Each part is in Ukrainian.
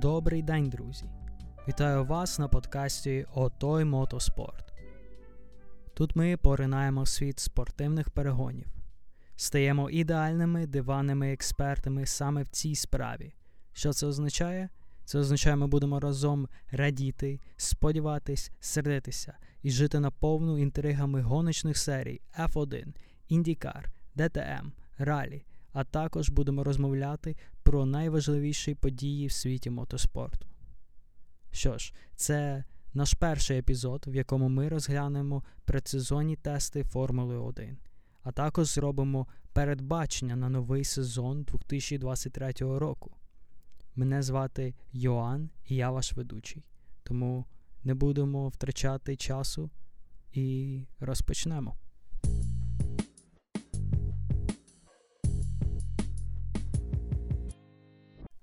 Добрий день, друзі! Вітаю вас на подкасті Отой Мотоспорт. Тут ми поринаємо світ спортивних перегонів, стаємо ідеальними диванними експертами саме в цій справі. Що це означає? Це означає, ми будемо разом радіти, сподіватись, сердитися і жити наповну інтригами гоночних серій F1, IndyCar, DTM, Ралі, а також будемо розмовляти про найважливіші події в світі мотоспорту. Що ж, це наш перший епізод, в якому ми розглянемо предсезонні тести Формули 1, а також зробимо передбачення на новий сезон 2023 року. Мене звати Йоанн і я ваш ведучий. Тому не будемо втрачати часу і розпочнемо.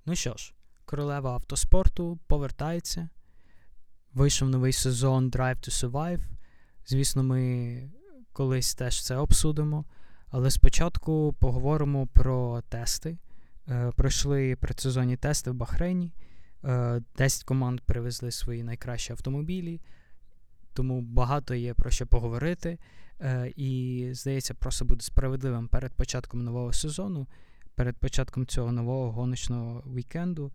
Ну що ж, королева автоспорту повертається. Вийшов новий сезон Drive to Survive. Звісно, ми колись теж це обсудимо. Але спочатку поговоримо про тести. Е, пройшли предсезонні тести в Бахрейні. Е, 10 команд привезли свої найкращі автомобілі, тому багато є про що поговорити. Е, і, здається, просто буде справедливим перед початком нового сезону перед початком цього нового гоночного вікенду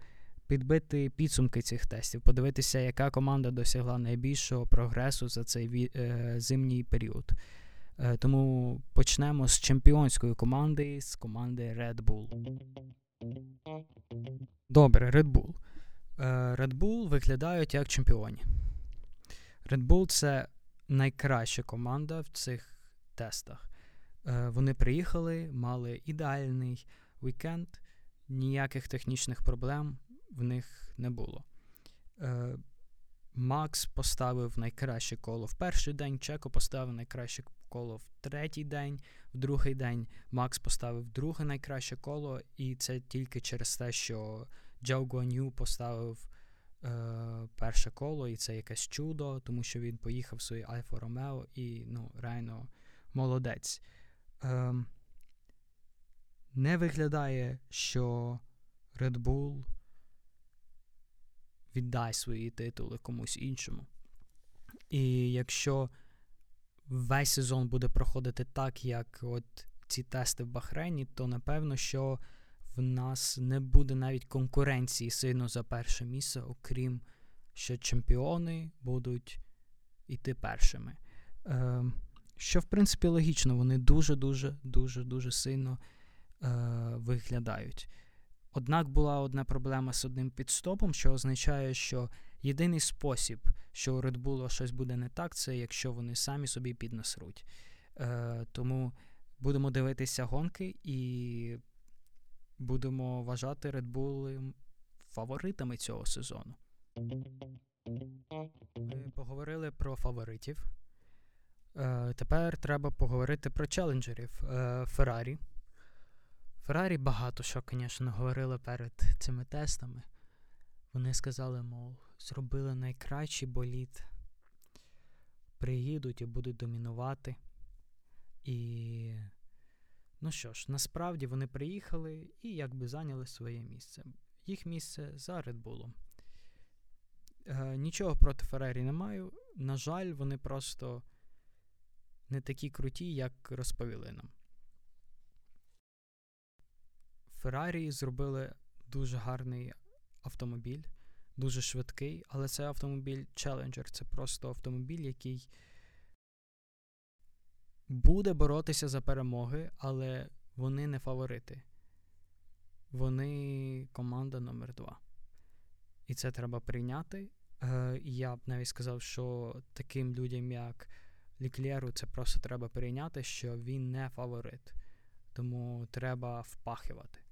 підбити підсумки цих тестів, подивитися, яка команда досягла найбільшого прогресу за цей е, зимній період. Е, тому почнемо з чемпіонської команди, з команди Red Bull. Добре, Red Bull. Е, Red Bull виглядають як чемпіоні. Red Bull це найкраща команда в цих тестах. Вони приїхали, мали ідеальний вікенд, ніяких технічних проблем в них не було. Е, Макс поставив найкраще коло в перший день, Чеко поставив найкраще коло в третій день, в другий день Макс поставив друге найкраще коло, і це тільки через те, що Джо Гуаню поставив е, перше коло, і це якесь чудо, тому що він поїхав в свої Альфа Ромео і ну, реально молодець. Е, не виглядає, що Red Bull віддасть свої титули комусь іншому. І якщо весь сезон буде проходити так, як от ці тести в Бахрейні, то напевно, що в нас не буде навіть конкуренції сильно за перше місце, окрім що чемпіони будуть іти першими. Е, Що, в принципі, логічно, вони дуже-дуже дуже дуже сильно е, виглядають. Однак була одна проблема з одним підстопом, що означає, що єдиний спосіб, що у Red Bull щось буде не так, це якщо вони самі собі піднасруть. Е, Тому будемо дивитися гонки і будемо вважати Red Bull фаворитами цього сезону. Ми поговорили про фаворитів. Е, Тепер треба поговорити про челенджерів е, Феррарі. Багато що, звісно, говорили перед цими тестами. Вони сказали, мов, зробили найкращий боліт. Приїдуть і будуть домінувати. І, ну що ж, насправді вони приїхали і якби зайняли своє місце. Їх місце за Bull. Е, Нічого проти Феррарі не маю. На жаль, вони просто не такі круті, як розповіли нам. Феррарі зробили дуже гарний автомобіль, дуже швидкий, але це автомобіль Challenger. Це просто автомобіль, який буде боротися за перемоги, але вони не фаворити. Вони команда номер 2 І це треба прийняти. Е, Я б навіть сказав, що таким людям, як Ліклєру, це просто треба прийняти, що він не фаворит. Тому треба впахивати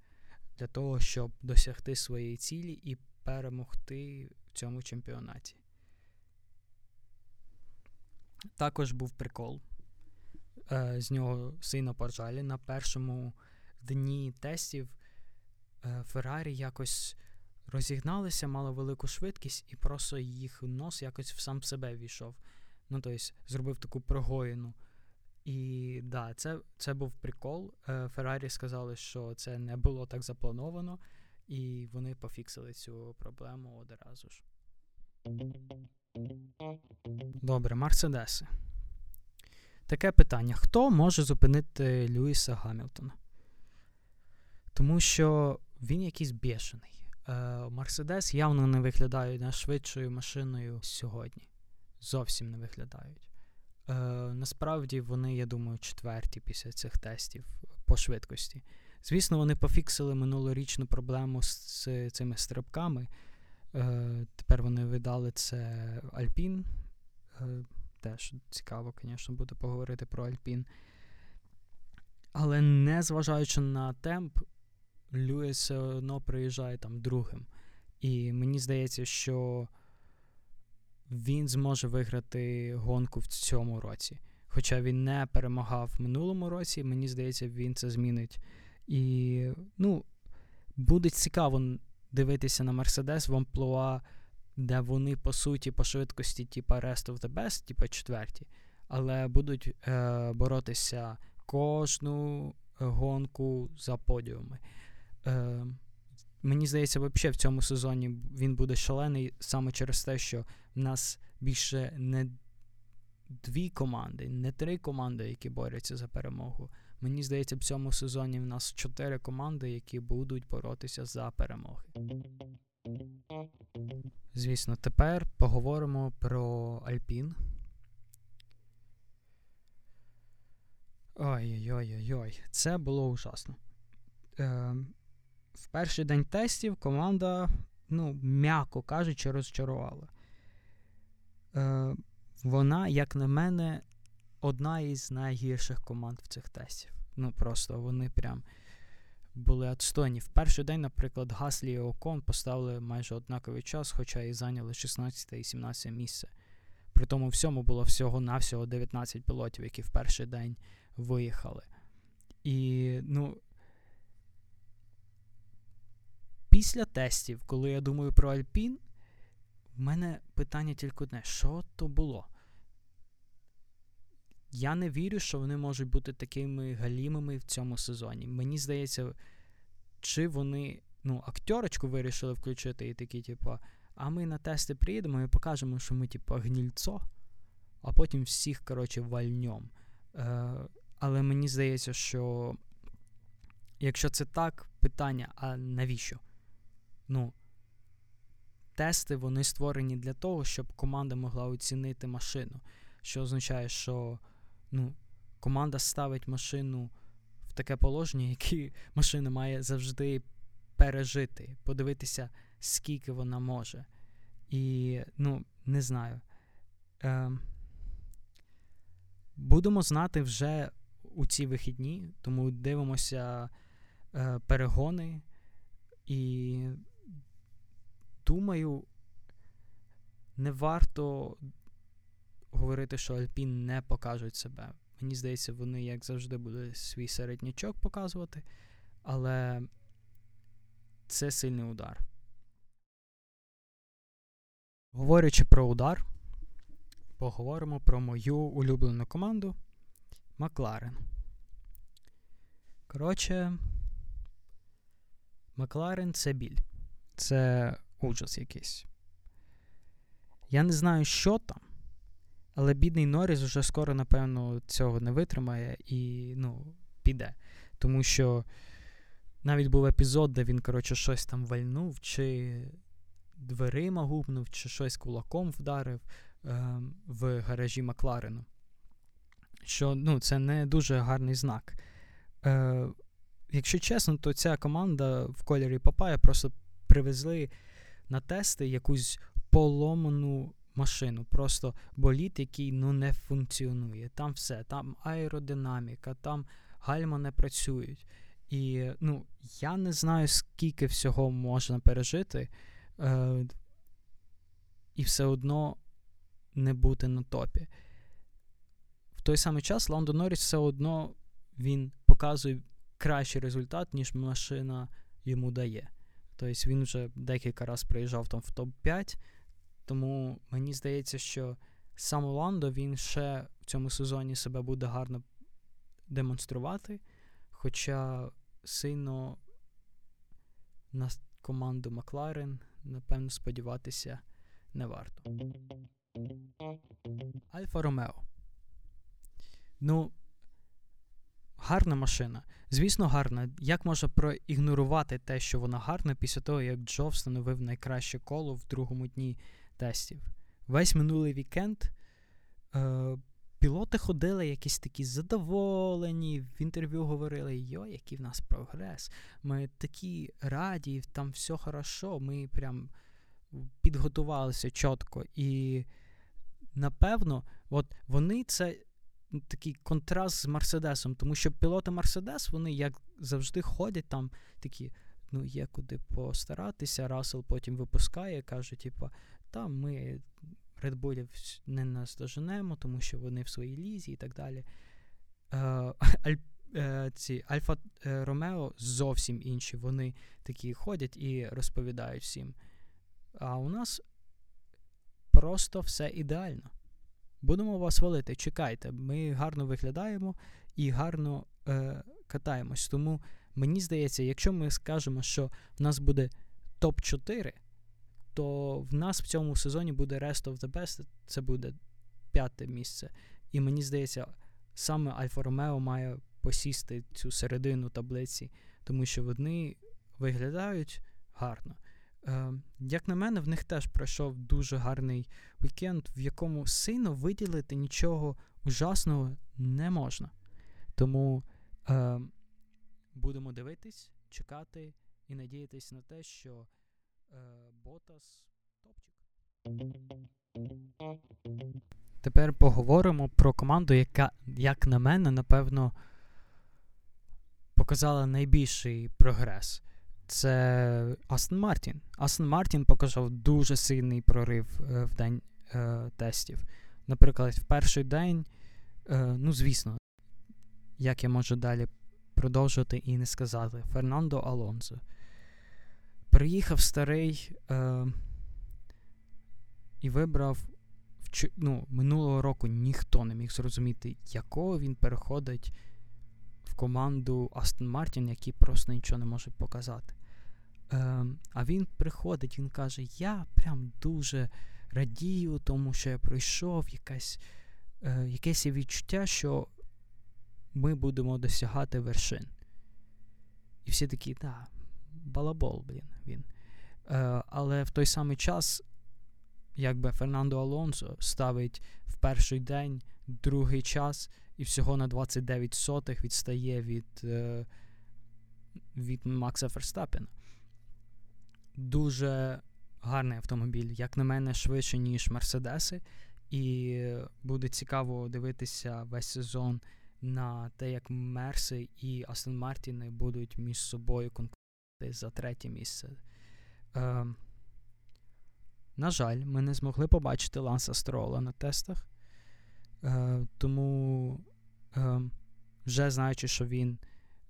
для того, щоб досягти своєї цілі і перемогти в цьому чемпіонаті. Також був прикол. Е, з нього сильно поржалі. На першому дні тестів е, Феррарі якось розігналися, мали велику швидкість, і просто їх нос якось в сам себе війшов. Ну, тобто, зробив таку прогоїну. І да, це це був прикол. Феррарі сказали, що це не було так заплановано. і вони пофіксили цю проблему одразу ж. Добре, Мерседеси. Таке питання: хто може зупинити Льюіса Гамілтона? Тому що він якийсь бешений. Мерседес явно не виглядає найшвидшою машиною сьогодні. Зовсім не виглядають. Е, Насправді вони, я думаю, четверті після цих тестів по швидкості. Звісно, вони пофіксили минулорічну проблему з, цими стрибками. Е, Тепер вони видали це Альпін. Е, Теж цікаво, звісно, буде поговорити про Альпін. Але не зважаючи на темп, Льюіс все одно приїжджає там другим. І мені здається, що він зможе виграти гонку в цьому році. Хоча він не перемагав в минулому році, мені здається, він це змінить. І ну, буде цікаво дивитися на Мерседес в амплуа, де вони, по суті, по швидкості, типа Rest of the Best, типа четверті, але будуть е, боротися кожну гонку за подіуми. Е, Мені здається, взагалі в цьому сезоні він буде шалений саме через те, що в нас більше не дві команди, не три команди, які борються за перемогу. Мені здається, в цьому сезоні в нас чотири команди, які будуть боротися за перемоги. Звісно, тепер поговоримо про Альпін. Ой-ой-ой, це було ужасно. Е, в перший день тестів команда, ну, м'яко кажучи, розчарувала. Е, Вона, як на мене, одна із найгірших команд в цих тестів. Ну, просто вони прям були отстойні. В перший день, наприклад, Гаслі і Окон поставили майже однаковий час, хоча і зайняли 16 і 17 місце. При тому всьому було всього-навсього 19 пілотів, які в перший день виїхали. І, ну, після тестів, коли я думаю про Альпін, в мене питання тільки одне: що то було? Я не вірю, що вони можуть бути такими галімими в цьому сезоні. Мені здається, чи вони ну, актерочку вирішили включити і такі, типу, а ми на тести приїдемо і покажемо, що ми, типу, гнільцо, а потім всіх, коротше, вальньом. Е, Але мені здається, що якщо це так, питання, а навіщо? Ну, тести вони створені для того, щоб команда могла оцінити машину. Що означає, що ну, команда ставить машину в таке положення, яке машина має завжди пережити, подивитися, скільки вона може. І, ну, не знаю. Е, Будемо знати вже у ці вихідні, тому дивимося е, перегони і думаю, не варто говорити, що Альпін не покажуть себе. Мені здається, вони, як завжди, будуть свій середнячок показувати, але це сильний удар. Говорячи про удар, поговоримо про мою улюблену команду Макларен. Коротше, Макларен це біль. Це ужас якийсь. Я не знаю, що там, але бідний Норріс вже скоро, напевно, цього не витримає і ну, піде. Тому що навіть був епізод, де він, коротше, щось там вальнув, чи дверима гупнув, чи щось кулаком вдарив е, в гаражі Макларену. Що ну, це не дуже гарний знак. Е, Якщо чесно, то ця команда в кольорі Папая просто привезли на тести якусь поломану машину. Просто боліт, який ну, не функціонує. Там все, там аеродинаміка, там гальма не працюють. І ну, я не знаю, скільки всього можна пережити, е, і все одно не бути на топі. В той самий час Ландо Норріс все одно він показує кращий результат, ніж машина йому дає. Тобто він вже декілька разів приїжджав там в топ-5. Тому мені здається, що сам Ландо він ще в цьому сезоні себе буде гарно демонструвати. Хоча сильно на команду Макларен, напевно, сподіватися не варто. Альфа Ромео. Ну, гарна машина. Звісно, гарна. Як можна проігнорувати те, що вона гарна, після того, як Джо встановив найкраще коло в другому дні тестів? Весь минулий вікенд е, пілоти ходили якісь такі задоволені, в інтерв'ю говорили: йо, який в нас прогрес. Ми такі раді, там все хорошо, ми прям підготувалися чітко. І напевно, от вони це такий контраст з Мерседесом, тому що пілоти Мерседес, вони як завжди ходять там такі. Ну, є куди постаратися. Расел потім випускає, каже, типу, там ми Bull не наздоженемо, тому що вони в своїй лізі і так далі. Е, аль, е, ці Альфа е, Ромео зовсім інші. Вони такі ходять і розповідають всім. А у нас просто все ідеально. Будемо вас валити, чекайте, ми гарно виглядаємо і гарно е, катаємось. Тому мені здається, якщо ми скажемо, що в нас буде топ-4, то в нас в цьому сезоні буде Rest of the Best, це буде п'яте місце. І мені здається, саме Альфа Ромео має посісти цю середину таблиці, тому що вони виглядають гарно. Е, Як на мене, в них теж пройшов дуже гарний вікенд, в якому сильно виділити нічого ужасного не можна. Тому е, будемо дивитись, чекати і надіятись на те, що е, Ботас топчик. Тепер поговоримо про команду, яка, як на мене, напевно, показала найбільший прогрес це Астон Мартін. Астон Мартін показав дуже сильний прорив е, в день е, тестів. Наприклад, в перший день, е, ну, звісно, як я можу далі продовжувати і не сказати, Фернандо Алонсо. Приїхав старий е, і вибрав ну, минулого року ніхто не міг зрозуміти, якого він переходить в команду Астон Мартін, які просто нічого не можуть показати. Е, а він приходить, він каже: Я прям дуже радію, тому що я пройшов якесь е, якесь відчуття, що ми будемо досягати вершин. І всі такі, да, балабол, блін, він. Е, але в той самий час, якби Фернандо Алонсо ставить в перший день другий час і всього на 29 сотих відстає від, е, від Макса Ферстапена дуже гарний автомобіль, як на мене, швидше, ніж Мерседеси. І буде цікаво дивитися весь сезон на те, як Мерси і Астон Мартіни будуть між собою конкурувати за третє місце. Е, на жаль, ми не змогли побачити Ланса Строла на тестах. Е, тому, е, вже знаючи, що він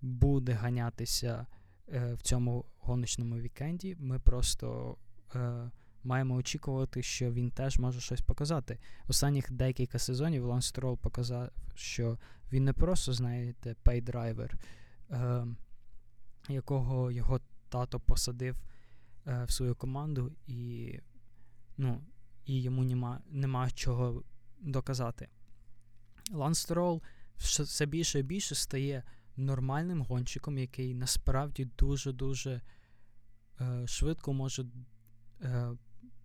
буде ганятися е, в цьому гоночному вікенді. Ми просто е, маємо очікувати, що він теж може щось показати. Останніх декілька сезонів Ланс Строл показав, що він не просто, знаєте, pay driver, е, якого його тато посадив е, в свою команду, і ну, і йому нема, нема чого доказати. Ланс Строл все більше і більше стає нормальним гонщиком, який насправді дуже-дуже е, швидко може е,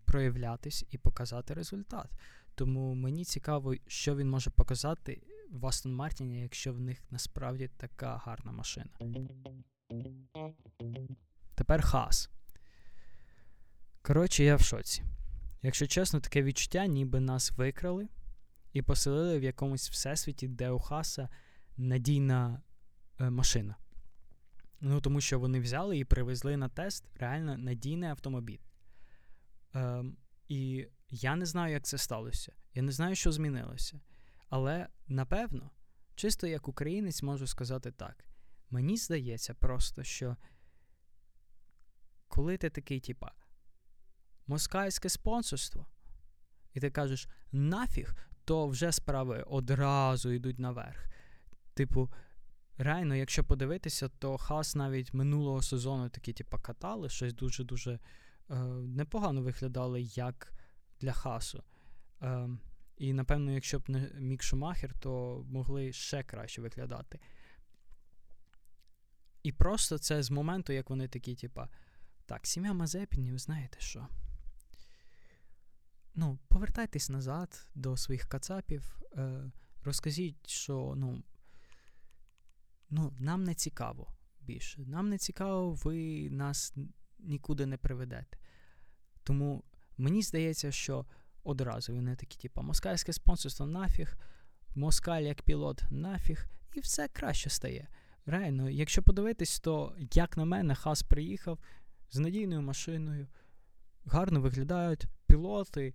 проявлятись і показати результат. Тому мені цікаво, що він може показати в Астон Мартіні, якщо в них насправді така гарна машина. Тепер хас. Коротше, я в шоці. Якщо чесно, таке відчуття, ніби нас викрали і поселили в якомусь всесвіті, де у Хаса надійна машина. Ну, Тому що вони взяли і привезли на тест реально надійний автомобіль. Е, І я не знаю, як це сталося. Я не знаю, що змінилося. Але напевно, чисто як українець можу сказати так. Мені здається просто, що коли ти такий, типа, москальське спонсорство, і ти кажеш нафіг, то вже справи одразу йдуть наверх. Типу, реально, якщо подивитися, то Хас навіть минулого сезону такі, типу, катали, щось дуже-дуже е, непогано виглядали як для Хасу. Е, і, напевно, якщо б не Мік Шумахер, то могли ще краще виглядати. І просто це з моменту, як вони такі, типа, так, сім'я Мазепінів, знаєте що? Ну, повертайтесь назад до своїх кацапів, е, розкажіть, що ну, ну, нам не цікаво більше. Нам не цікаво, ви нас нікуди не приведете. Тому мені здається, що одразу вони такі, типу, москальське спонсорство нафіг, москаль як пілот нафіг, і все краще стає. Реально, якщо подивитись, то, як на мене, Хас приїхав з надійною машиною, гарно виглядають пілоти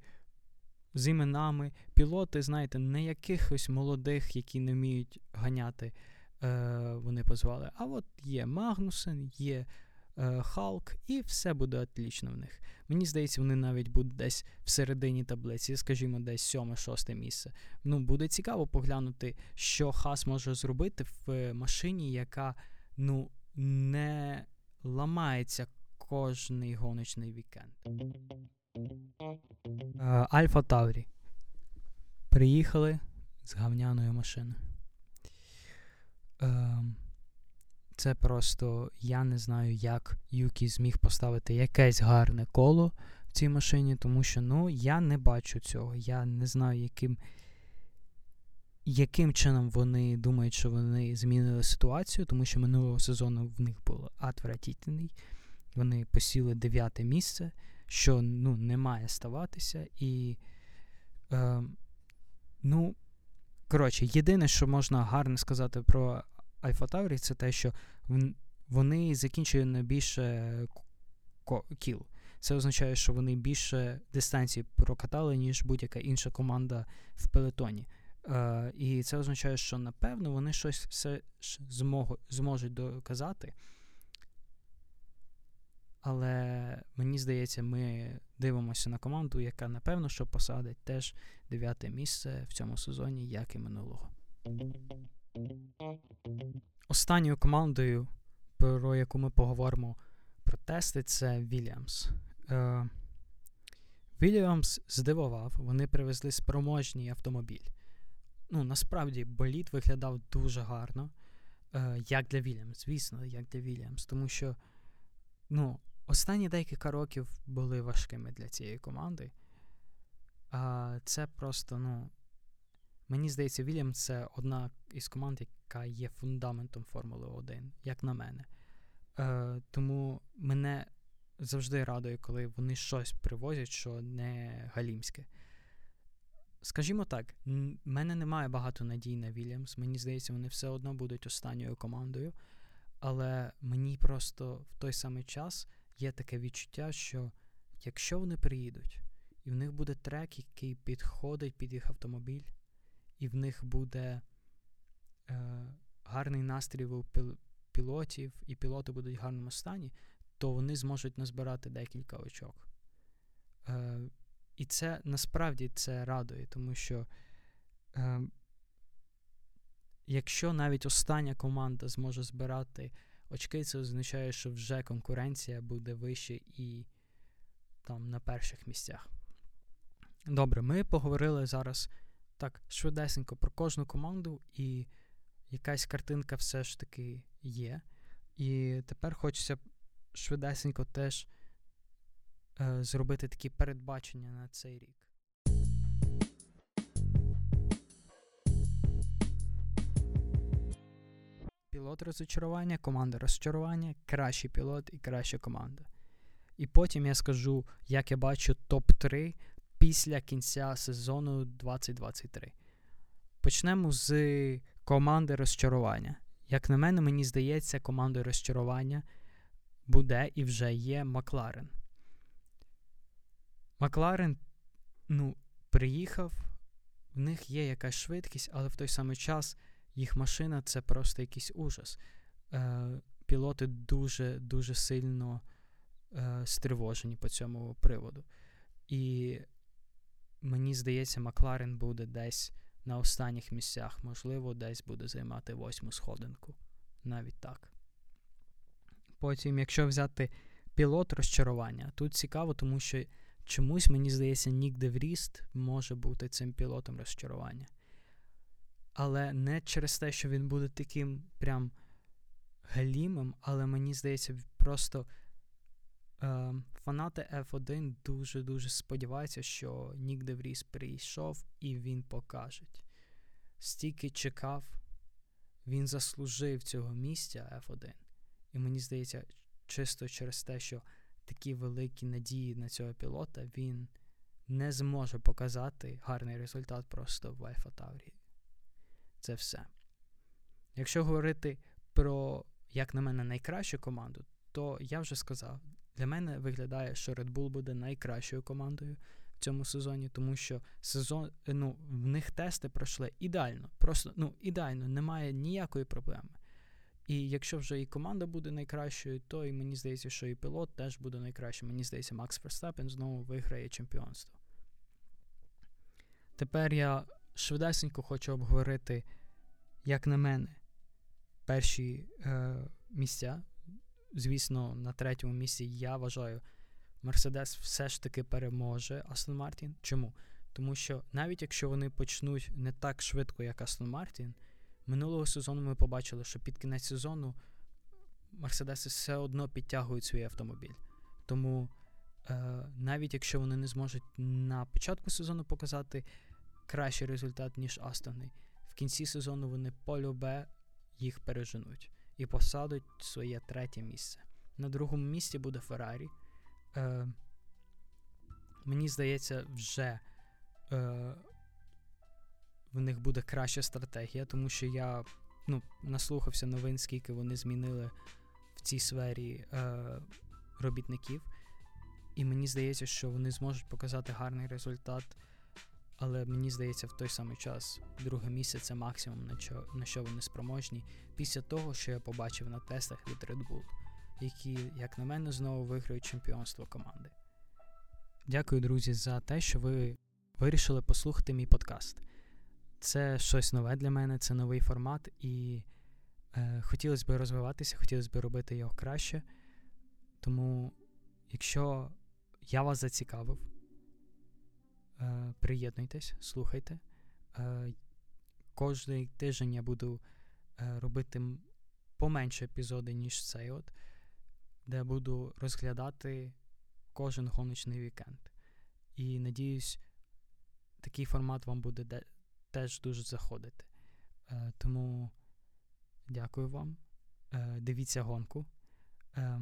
з іменами, пілоти, знаєте, не якихось молодих, які не вміють ганяти, е, вони позвали. А от є Магнусен, є е, Халк, і все буде отлічно в них. Мені здається, вони навіть будуть десь в середині таблиці, скажімо, десь 7-6 місце. Ну, буде цікаво поглянути, що Хас може зробити в машині, яка ну, не ламається кожний гоночний вікенд. Е, Альфа Таврі. Приїхали з гавняною машиною. Ем, це просто я не знаю, як Юкі зміг поставити якесь гарне коло в цій машині, тому що ну, я не бачу цього. Я не знаю, яким яким чином вони думають, що вони змінили ситуацію, тому що минулого сезону в них було отвратительний. Вони посіли дев'яте місце, що ну, не має ставатися. І, е, ну, коротше, єдине, що можна гарно сказати про Альфа Таврі, це те, що вони закінчують на більше кіл. Це означає, що вони більше дистанції прокатали, ніж будь-яка інша команда в пелетоні. Е, І це означає, що напевно вони щось все змогу, зможуть доказати. Але мені здається, ми дивимося на команду, яка напевно що посадить теж дев'яте місце в цьому сезоні, як і минулого. Останньою командою, про яку ми поговоримо про тести, це Williams. Е, Williams здивував, вони привезли спроможний автомобіль. Ну, насправді, боліт виглядав дуже гарно, е, як для Williams, звісно, як для Williams, тому що ну, останні декілька років були важкими для цієї команди. А Це просто, ну, Мені здається, Вільям це одна із команд, яка є фундаментом Формули 1, як на мене. Е, Тому мене завжди радує, коли вони щось привозять, що не галімське. Скажімо так, в мене немає багато надій на Вільямс. Мені здається, вони все одно будуть останньою командою. Але мені просто в той самий час є таке відчуття, що якщо вони приїдуть, і в них буде трек, який підходить під їх автомобіль і в них буде е, гарний настрій у пілотів, і пілоти будуть в гарному стані, то вони зможуть назбирати декілька очок. Е, І це насправді це радує, тому що е, якщо навіть остання команда зможе збирати очки, це означає, що вже конкуренція буде вище і там на перших місцях. Добре, ми поговорили зараз так швидесенько про кожну команду, і якась картинка все ж таки є. І тепер хочеться швидесенько теж е, зробити такі передбачення на цей рік. Пілот розчарування, команда розчарування, кращий пілот і краща команда. І потім я скажу, як я бачу топ-3 після кінця сезону 2023. Почнемо з команди розчарування. Як на мене, мені здається, командою розчарування буде і вже є Макларен. Макларен ну, приїхав, в них є якась швидкість, але в той самий час їх машина це просто якийсь ужас. Е, Пілоти дуже дуже сильно е, стривожені по цьому приводу. І мені здається, Макларен буде десь на останніх місцях, можливо, десь буде займати восьму сходинку Навіть так. Потім, якщо взяти пілот розчарування, тут цікаво, тому що чомусь, мені здається, Нік Девріст може бути цим пілотом розчарування. Але не через те, що він буде таким прям галімим, але мені здається, просто е, фанати F1 дуже-дуже сподіваються, що Нік Девріс прийшов і він покаже. Стільки чекав, він заслужив цього місця F1. І мені здається, чисто через те, що такі великі надії на цього пілота, він не зможе показати гарний результат просто в Альфа Таврі. Це все. Якщо говорити про, як на мене, найкращу команду, то я вже сказав, для мене виглядає, що Red Bull буде найкращою командою в цьому сезоні, тому що сезон, ну, в них тести пройшли ідеально. Просто ну, ідеально, немає ніякої проблеми. І якщо вже і команда буде найкращою, то і мені здається, що і пілот теж буде найкращим. Мені здається, Макс Ферстапен знову виграє чемпіонство. Тепер я швидесенько хочу обговорити, як на мене, перші е, місця. Звісно, на третьому місці я вважаю, Мерседес все ж таки переможе Астон Мартін. Чому? Тому що навіть якщо вони почнуть не так швидко, як Астон Мартін, минулого сезону ми побачили, що під кінець сезону Мерседеси все одно підтягують свій автомобіль. Тому е, навіть якщо вони не зможуть на початку сезону показати кращий результат, ніж Астони, в кінці сезону вони полюбе їх переженуть і посадуть своє третє місце. На другому місці буде Феррарі. Е, Мені здається, вже е, в них буде краща стратегія, тому що я ну, наслухався новин, скільки вони змінили в цій сфері е, робітників. І мені здається, що вони зможуть показати гарний результат. Але мені здається, в той самий час друге місце це максимум, на що, на що вони спроможні, після того, що я побачив на тестах від Red Bull, які, як на мене, знову виграють чемпіонство команди. Дякую, друзі, за те, що ви вирішили послухати мій подкаст. Це щось нове для мене, це новий формат, і е, хотілося б розвиватися, хотілося б робити його краще. Тому, якщо я вас зацікавив, приєднуйтесь, слухайте. Е, Кожний тиждень я буду е, робити поменше епізоди, ніж цей, от, де буду розглядати кожен гоночний вікенд. І надіюсь, такий формат вам буде де- теж дуже заходити. Е, тому дякую вам. Е, дивіться гонку. Е,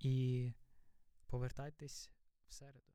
і повертайтесь в середу.